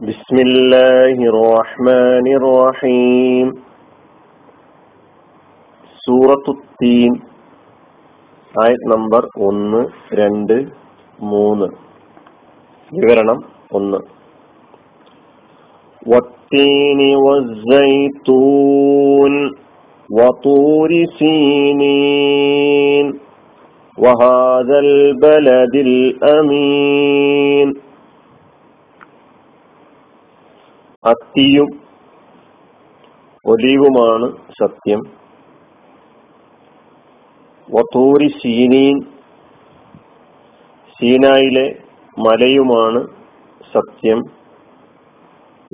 بسم الله الرحمن الرحيم സൂറത്തു തീൻ ആയത് നമ്പർ ഒന്ന് രണ്ട് മൂന്ന് വിവരണം ഒന്ന് والتين والزيتون وطور سينين وهذا البلد الأمين അത്തിയും ഒലീവുമാണ് സത്യം. വത്തൂരി സീനീൻ സീനായിലെ മലയുമാണ് സത്യം.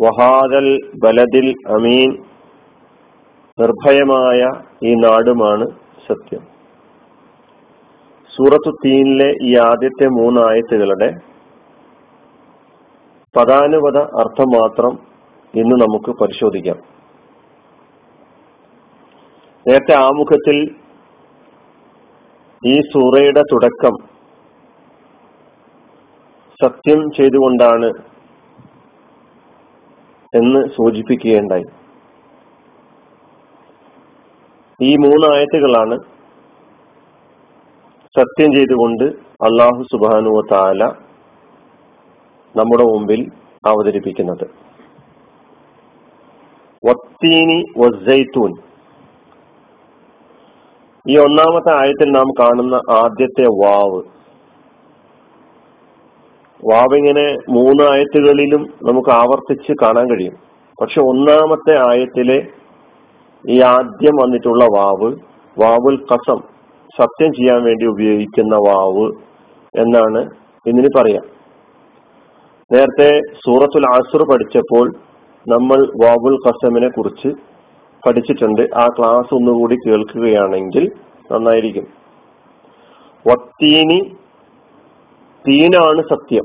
വഹാദൽ ബലദിൽ അമീൻ നിർഭയമായ ഈ നാടുമാണ് സത്യം. സൂറത്തു തീനിലെ ഈ ആദ്യത്തെ മൂന്ന് ആയത്തുകളുടെ പദാനുപത അർത്ഥം മാത്രം ഇന്ന് നമുക്ക് പരിശോധിക്കാം. നേരത്തെ ആമുഖത്തിൽ ഈ സൂറയുടെ തുടക്കം സത്യം ചെയ്തുകൊണ്ടാണ് എന്ന് സൂചിപ്പിക്കുകയുണ്ടായി. ഈ മൂന്നായത്തുകളാണ് സത്യം ചെയ്തുകൊണ്ട് അള്ളാഹു സുബാനുവ താല നമ്മുടെ മുമ്പിൽ അവതരിപ്പിക്കുന്നത്. വത്തീനി ഈ ഒന്നാമത്തെ ആയത്തിൽ നാം കാണുന്ന ആദ്യത്തെ വാവ്. വാവ് ഇങ്ങനെ മൂന്ന് ആയത്തുകളിലും നമുക്ക് ആവർത്തിച്ച് കാണാൻ കഴിയും. പക്ഷെ ഒന്നാമത്തെ ആയത്തിലെ ഈ ആദ്യം വന്നിട്ടുള്ള വാവ് വാവുൽ കസം സത്യം ചെയ്യാൻ വേണ്ടി ഉപയോഗിക്കുന്ന വാവ് എന്നാണ് ഇതിന് പറയാം. നേരത്തെ സൂറത്തുൽ ആസുർ പഠിച്ചപ്പോൾ നമ്മൾ വാബുൽ കസമിനെ കുറിച്ച് പഠിച്ചിട്ടുണ്ട്. ആ ക്ലാസ് ഒന്നുകൂടി കേൾക്കുകയാണെങ്കിൽ നന്നായിരിക്കും. വത്തീനി തീനാണ് സത്യം.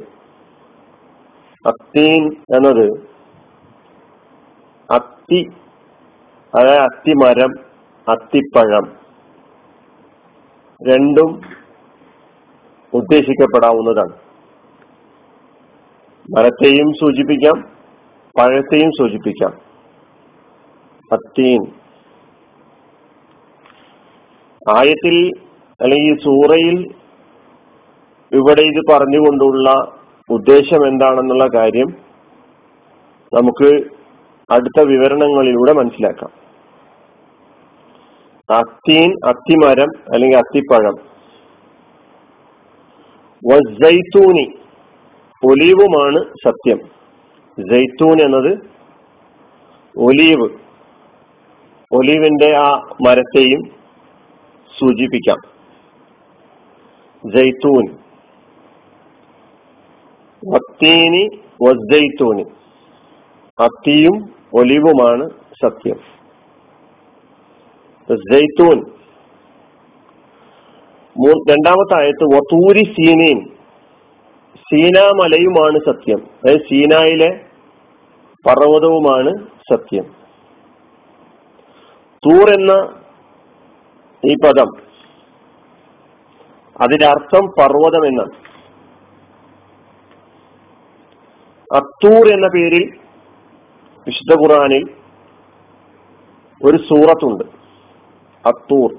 അത്തീൻ എന്നത് അത്തി അതായത് അത്തിമരം അത്തിപ്പഴം രണ്ടും ഉദ്ദേശിക്കപ്പെടാവുന്നതാണ്. മരത്തെയും സൂചിപ്പിക്കാം. പഴത്തെയും സൂചിപ്പിക്കാം. അത്തീൻ ആയത്തിൽ അല്ലെങ്കിൽ സൂറയിൽ ഇവിടെ ഇത് പറഞ്ഞുകൊണ്ടുള്ള ഉദ്ദേശം എന്താണെന്നുള്ള കാര്യം നമുക്ക് അടുത്ത വിവരണങ്ങളിലൂടെ മനസ്സിലാക്കാം. അത്തീൻ അത്തിമരം അല്ലെങ്കിൽ അത്തിപ്പഴം. വൈത്തൂനി ഒലീവുമാണ് സത്യം. ജൈത്തൂൻ എന്നത് ഒലീവ് ഒലീവിന്റെ ആ മരത്തെയും സൂചിപ്പിക്കാം. ജൈത്തൂൻ. അത്തീനി വസ്ജൈത്തൂനി അത്തിയും ഒലിവുമാണ് സത്യം. ജൈത്തൂൻ. രണ്ടാമത്തെ ആയത്ത് വത്തൂരി സീനീൻ. സീനാമലയുമാണ് സത്യം. അതായത് സീനായിലെ പർവതവുമാണ് സത്യം. തൂർ എന്ന ഈ പദം അതിന്റെ അർത്ഥം പർവതം എന്നാണ്. അത്തൂർ എന്ന പേരിൽ വിശുദ്ധ ഖുറാനിൽ ഒരു സൂറത്തുണ്ട്. അത്തൂർ.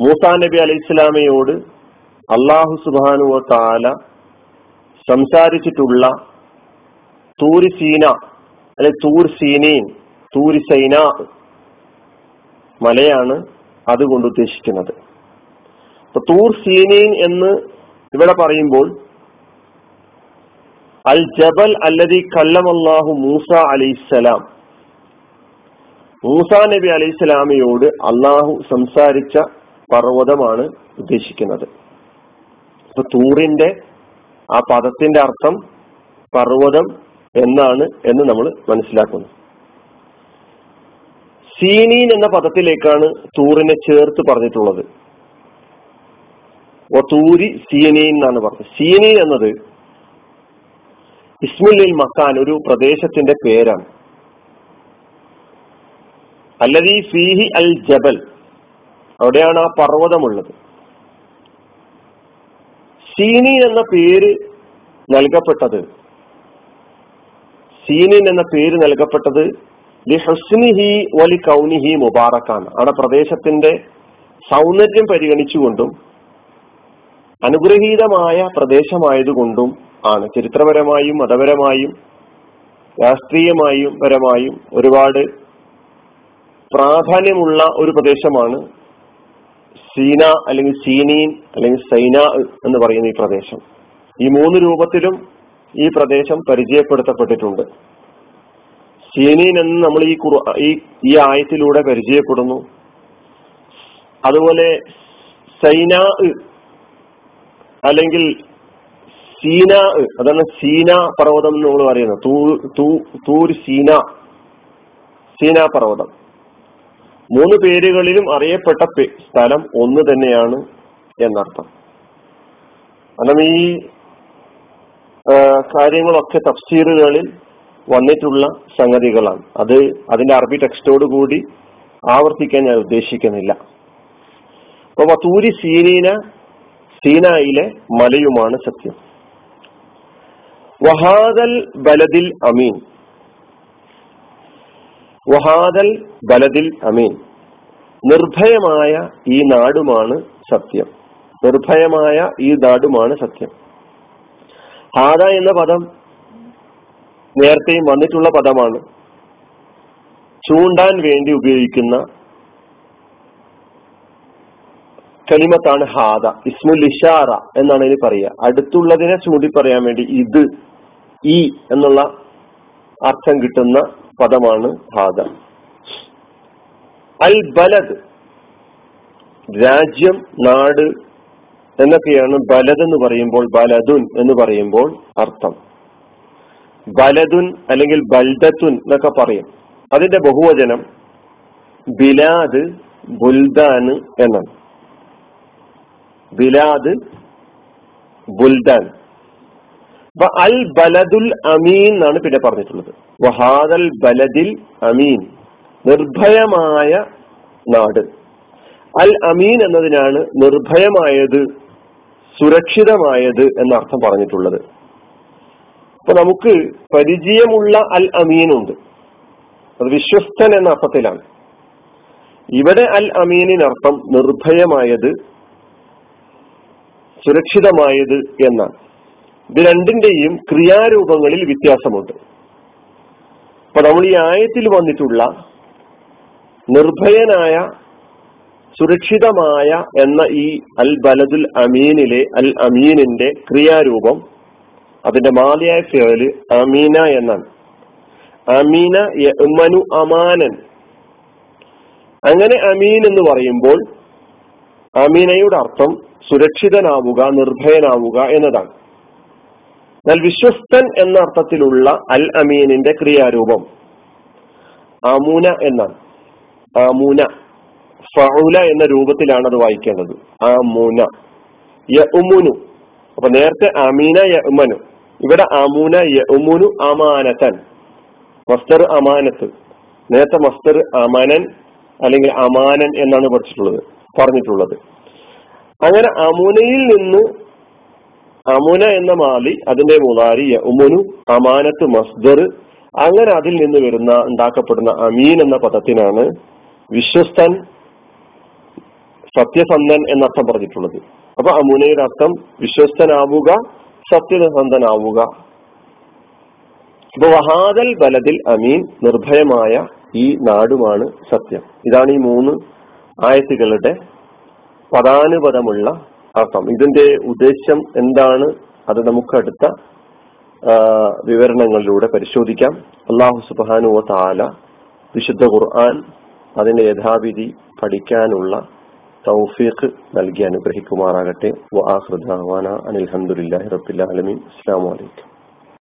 മൂസാ നബി അലൈഹി ഇസ്ലാമയോട് അള്ളാഹു സുബാനുവ താല സംസാരിച്ചിട്ടുള്ള തൂരി സീന അല്ലെ തൂർ സീനീൻ തൂരി സൈന മലയാണ് അതുകൊണ്ട് ഉദ്ദേശിക്കുന്നത്. തൂർ സീനീൻ എന്ന് ഇവിടെ പറയുമ്പോൾ അൽ ജബൽ അല്ലതി കല്ലമല്ലാഹു മൂസ അലൈഹിസ്സലാം. മൂസ നബി അലൈഹിസ്സലാമയോട് അള്ളാഹു സംസാരിച്ച പർവതമാണ് ഉദ്ദേശിക്കുന്നത്. അപ്പൊ തൂറിന്റെ ആ പദത്തിന്റെ അർത്ഥം പർവതം എന്നാണ് എന്ന് നമ്മൾ മനസ്സിലാക്കുന്നു. സീനീൻ എന്ന പദത്തിലേക്കാണ് തൂറിനെ ചേർത്ത് പറഞ്ഞിട്ടുള്ളത്. തൂരി സീനീൻ എന്നാണ് പറഞ്ഞത്. സീനീൻ എന്നത് ഇസ്മുല്ലിൽ മക്കാൻ ഒരു പ്രദേശത്തിന്റെ പേരാണ്. അല്ലതീ ഫീഹി അൽ ജബൽ. അവിടെയാണ് ആ പർവതമുള്ളത്. സീനി എന്ന പേര് നൽകപ്പെട്ടത്. സീനിൻ എന്ന പേര് നൽകപ്പെട്ടത് ലി ഹുസ്നിഹി വലി കൗനിഹി മുബാറക്കാണ്. അവിടെ പ്രദേശത്തിന്റെ സൗന്ദര്യം പരിഗണിച്ചുകൊണ്ടും അനുഗ്രഹീതമായ പ്രദേശമായതുകൊണ്ടും ആണ്. ചരിത്രപരമായും മതപരമായും രാഷ്ട്രീയമായും പരമായും ഒരുപാട് പ്രാധാന്യമുള്ള ഒരു പ്രദേശമാണ് സീന അല്ലെങ്കിൽ സീനീൻ അല്ലെങ്കിൽ സൈന എന്ന് പറയുന്ന ഈ പ്രദേശം. ഈ മൂന്ന് രൂപത്തിലും ഈ പ്രദേശം പരിചയപ്പെടുത്തപ്പെട്ടിട്ടുണ്ട്. സീനീൻ എന്ന് നമ്മൾ ഈ ഈ ഈ ആയത്തിലൂടെ പരിചയപ്പെടുന്നു. അതുപോലെ സൈന അല്ലെങ്കിൽ സീന അതാണ് സീന പർവതം എന്ന് നമ്മൾ പറയുന്നത്. തൂർ സീന സീന പർവതം. മൂന്ന് പേരുകളിലും അറിയപ്പെട്ട സ്ഥലം ഒന്ന് തന്നെയാണ് എന്നർത്ഥം. കാരണം ഈ കാര്യങ്ങളൊക്കെ തഫ്സീറുകളിൽ വന്നിട്ടുള്ള സംഗതികളാണ്. അത് അതിന്റെ അറബി ടെക്സ്റ്റോട് കൂടി ആവർത്തിക്കാൻ ഞാൻ ഉദ്ദേശിക്കുന്നില്ല. അപ്പൊ വത്തൂരി സീനീന സീനായിലെ മലയുമാണ് സത്യം. വഹാദൽ ബലദിൽ അമീൻ. വഹാദൽ ബലദിൽ അമീൻ. നിർഭയമായ ഈ നാടുമാണ് സത്യം. നിർഭയമായ ഈ നാടുമാണ് സത്യം. ഹാദ എന്ന പദം നേരത്തെയും വന്നിട്ടുള്ള പദമാണ്. ചൂണ്ടാൻ വേണ്ടി ഉപയോഗിക്കുന്ന കലിമത്താണ് ഹാദ. ഇസ്മുൽ ഇഷാറ എന്നാണ് ഇതിന് പറയുക. അടുത്തുള്ളതിനെ ചൂണ്ടി പറയാൻ വേണ്ടി ഇത് ഈ എന്നുള്ള അർത്ഥം കിട്ടുന്ന പദമാണ് ഹാദ. അൽ ബലദ് രാജ്യം നാട് എന്നൊക്കെയാണ് ബലദ് എന്ന് പറയുമ്പോൾ ബലദുൻ എന്ന് പറയുമ്പോൾ അർത്ഥം. ബലദുൻ അല്ലെങ്കിൽ ബൽദത്തുൻ എന്നൊക്കെ പറയും. അതിന്റെ ബഹുവചനം ബിലാദ് ബുൽദാൻ എന്നാണ്. ബിലാദ് ബുൽദാൻ. അൽ ബലദുൽ അമീൻ എന്നാണ് പിന്നെ പറഞ്ഞിട്ടുള്ളത്. വഹാദൽ ബലദിൽ അമീൻ. നിർഭയമായ നാട്. അൽ അമീൻ എന്നതിനാണ് നിർഭയമായത് സുരക്ഷിതമായത് എന്ന അർത്ഥം പറഞ്ഞിട്ടുള്ളത്. അപ്പൊ നമുക്ക് പരിചയമുള്ള അൽ അമീനുണ്ട്. അത് വിശ്വസ്തൻ എന്ന അർത്ഥത്തിലാണ്. ഇവിടെ അൽ അമീനിനർത്ഥം നിർഭയമായത് സുരക്ഷിതമായത് എന്നാണ്. ഇത് രണ്ടിന്റെയും ക്രിയാരൂപങ്ങളിൽ വ്യത്യാസമുണ്ട്. അപ്പൊ നമ്മൾ ഈ ആയത്തിൽ വന്നിട്ടുള്ള നിർഭയനായ സുരക്ഷിതമായ എന്ന ഈ അൽ ബലദുൽ അമീനിലെ അൽ അമീനിന്റെ ക്രിയാരൂപം അതിന്റെ മാലിയായ ഫേൽ അമീന എന്നാണ്. അമീന യമനു അമാനൻ. അങ്ങനെ അമീൻ എന്ന് പറയുമ്പോൾ അമീനയുടെ അർത്ഥം സുരക്ഷിതനാവുക നിർഭയനാവുക എന്നതാണ്. എന്നാൽ വിശ്വസ്തൻ എന്ന അർത്ഥത്തിലുള്ള അൽ അമീനിന്റെ ക്രിയാരൂപം. ആമൂന എന്നാണ്. ആമൂന. ഫൗല എന്ന രൂപത്തിലാണ് അത് വായിക്കേണ്ടത്. ആമൂന. യഉമുനു. അപ്പൊ നേരത്തെ അമീന യഉമനു. ഇവിടെ ആമൂന യഉമുനു അമാനത്തൻ മസ്തർ അമാനത്ത്. നേരത്തെ മസ്തർ അമനൻ അല്ലെങ്കിൽ അമാനൻ എന്നാണ് പഠിച്ചിട്ടുള്ളത് പറഞ്ഞിട്ടുള്ളത്. അങ്ങനെ അമുനയിൽ നിന്ന് അമുന എന്ന മാലി അതിന്റെ മുതാരി ഉമുനു അമാനത്ത് മസ്ദർ അങ്ങനെ അതിൽ നിന്ന് വരുന്ന ഉണ്ടാക്കപ്പെടുന്ന അമീൻ എന്ന പദത്തിനാണ് വിശ്വസ്തൻ സത്യസന്ധൻ എന്നർത്ഥം പറഞ്ഞിട്ടുള്ളത്. അപ്പൊ അമുനയുടെ അർത്ഥം വിശ്വസ്തനാവുക സത്യസന്ധനാവുക. അപ്പൊ വഹാദൽ ബലതിൽ അമീൻ നിർഭയമായ ഈ നാടുമാണ് സത്യം. ഇതാണ് ഈ മൂന്ന് ആയത്തുകളുടെ പദാനുപദമുള്ള അർത്ഥം. ഇതിന്റെ ഉദ്ദേശ്യം എന്താണ്? അത് നമുക്ക് അടുത്ത വിവരണങ്ങളിലൂടെ പരിശോധിക്കാം. അള്ളാഹു സുബാനുവ താല വിശുദ്ധ ഖുർആൻ അതിന്റെ യഥാവിധി പഠിക്കാനുള്ള തൗഫീഖ് നൽകി അനുഗ്രഹിക്കുമാറാകട്ടെ. അനിൽഹമുല്ലാ ആലമീൻ. അസ്സാം വലൈക്കും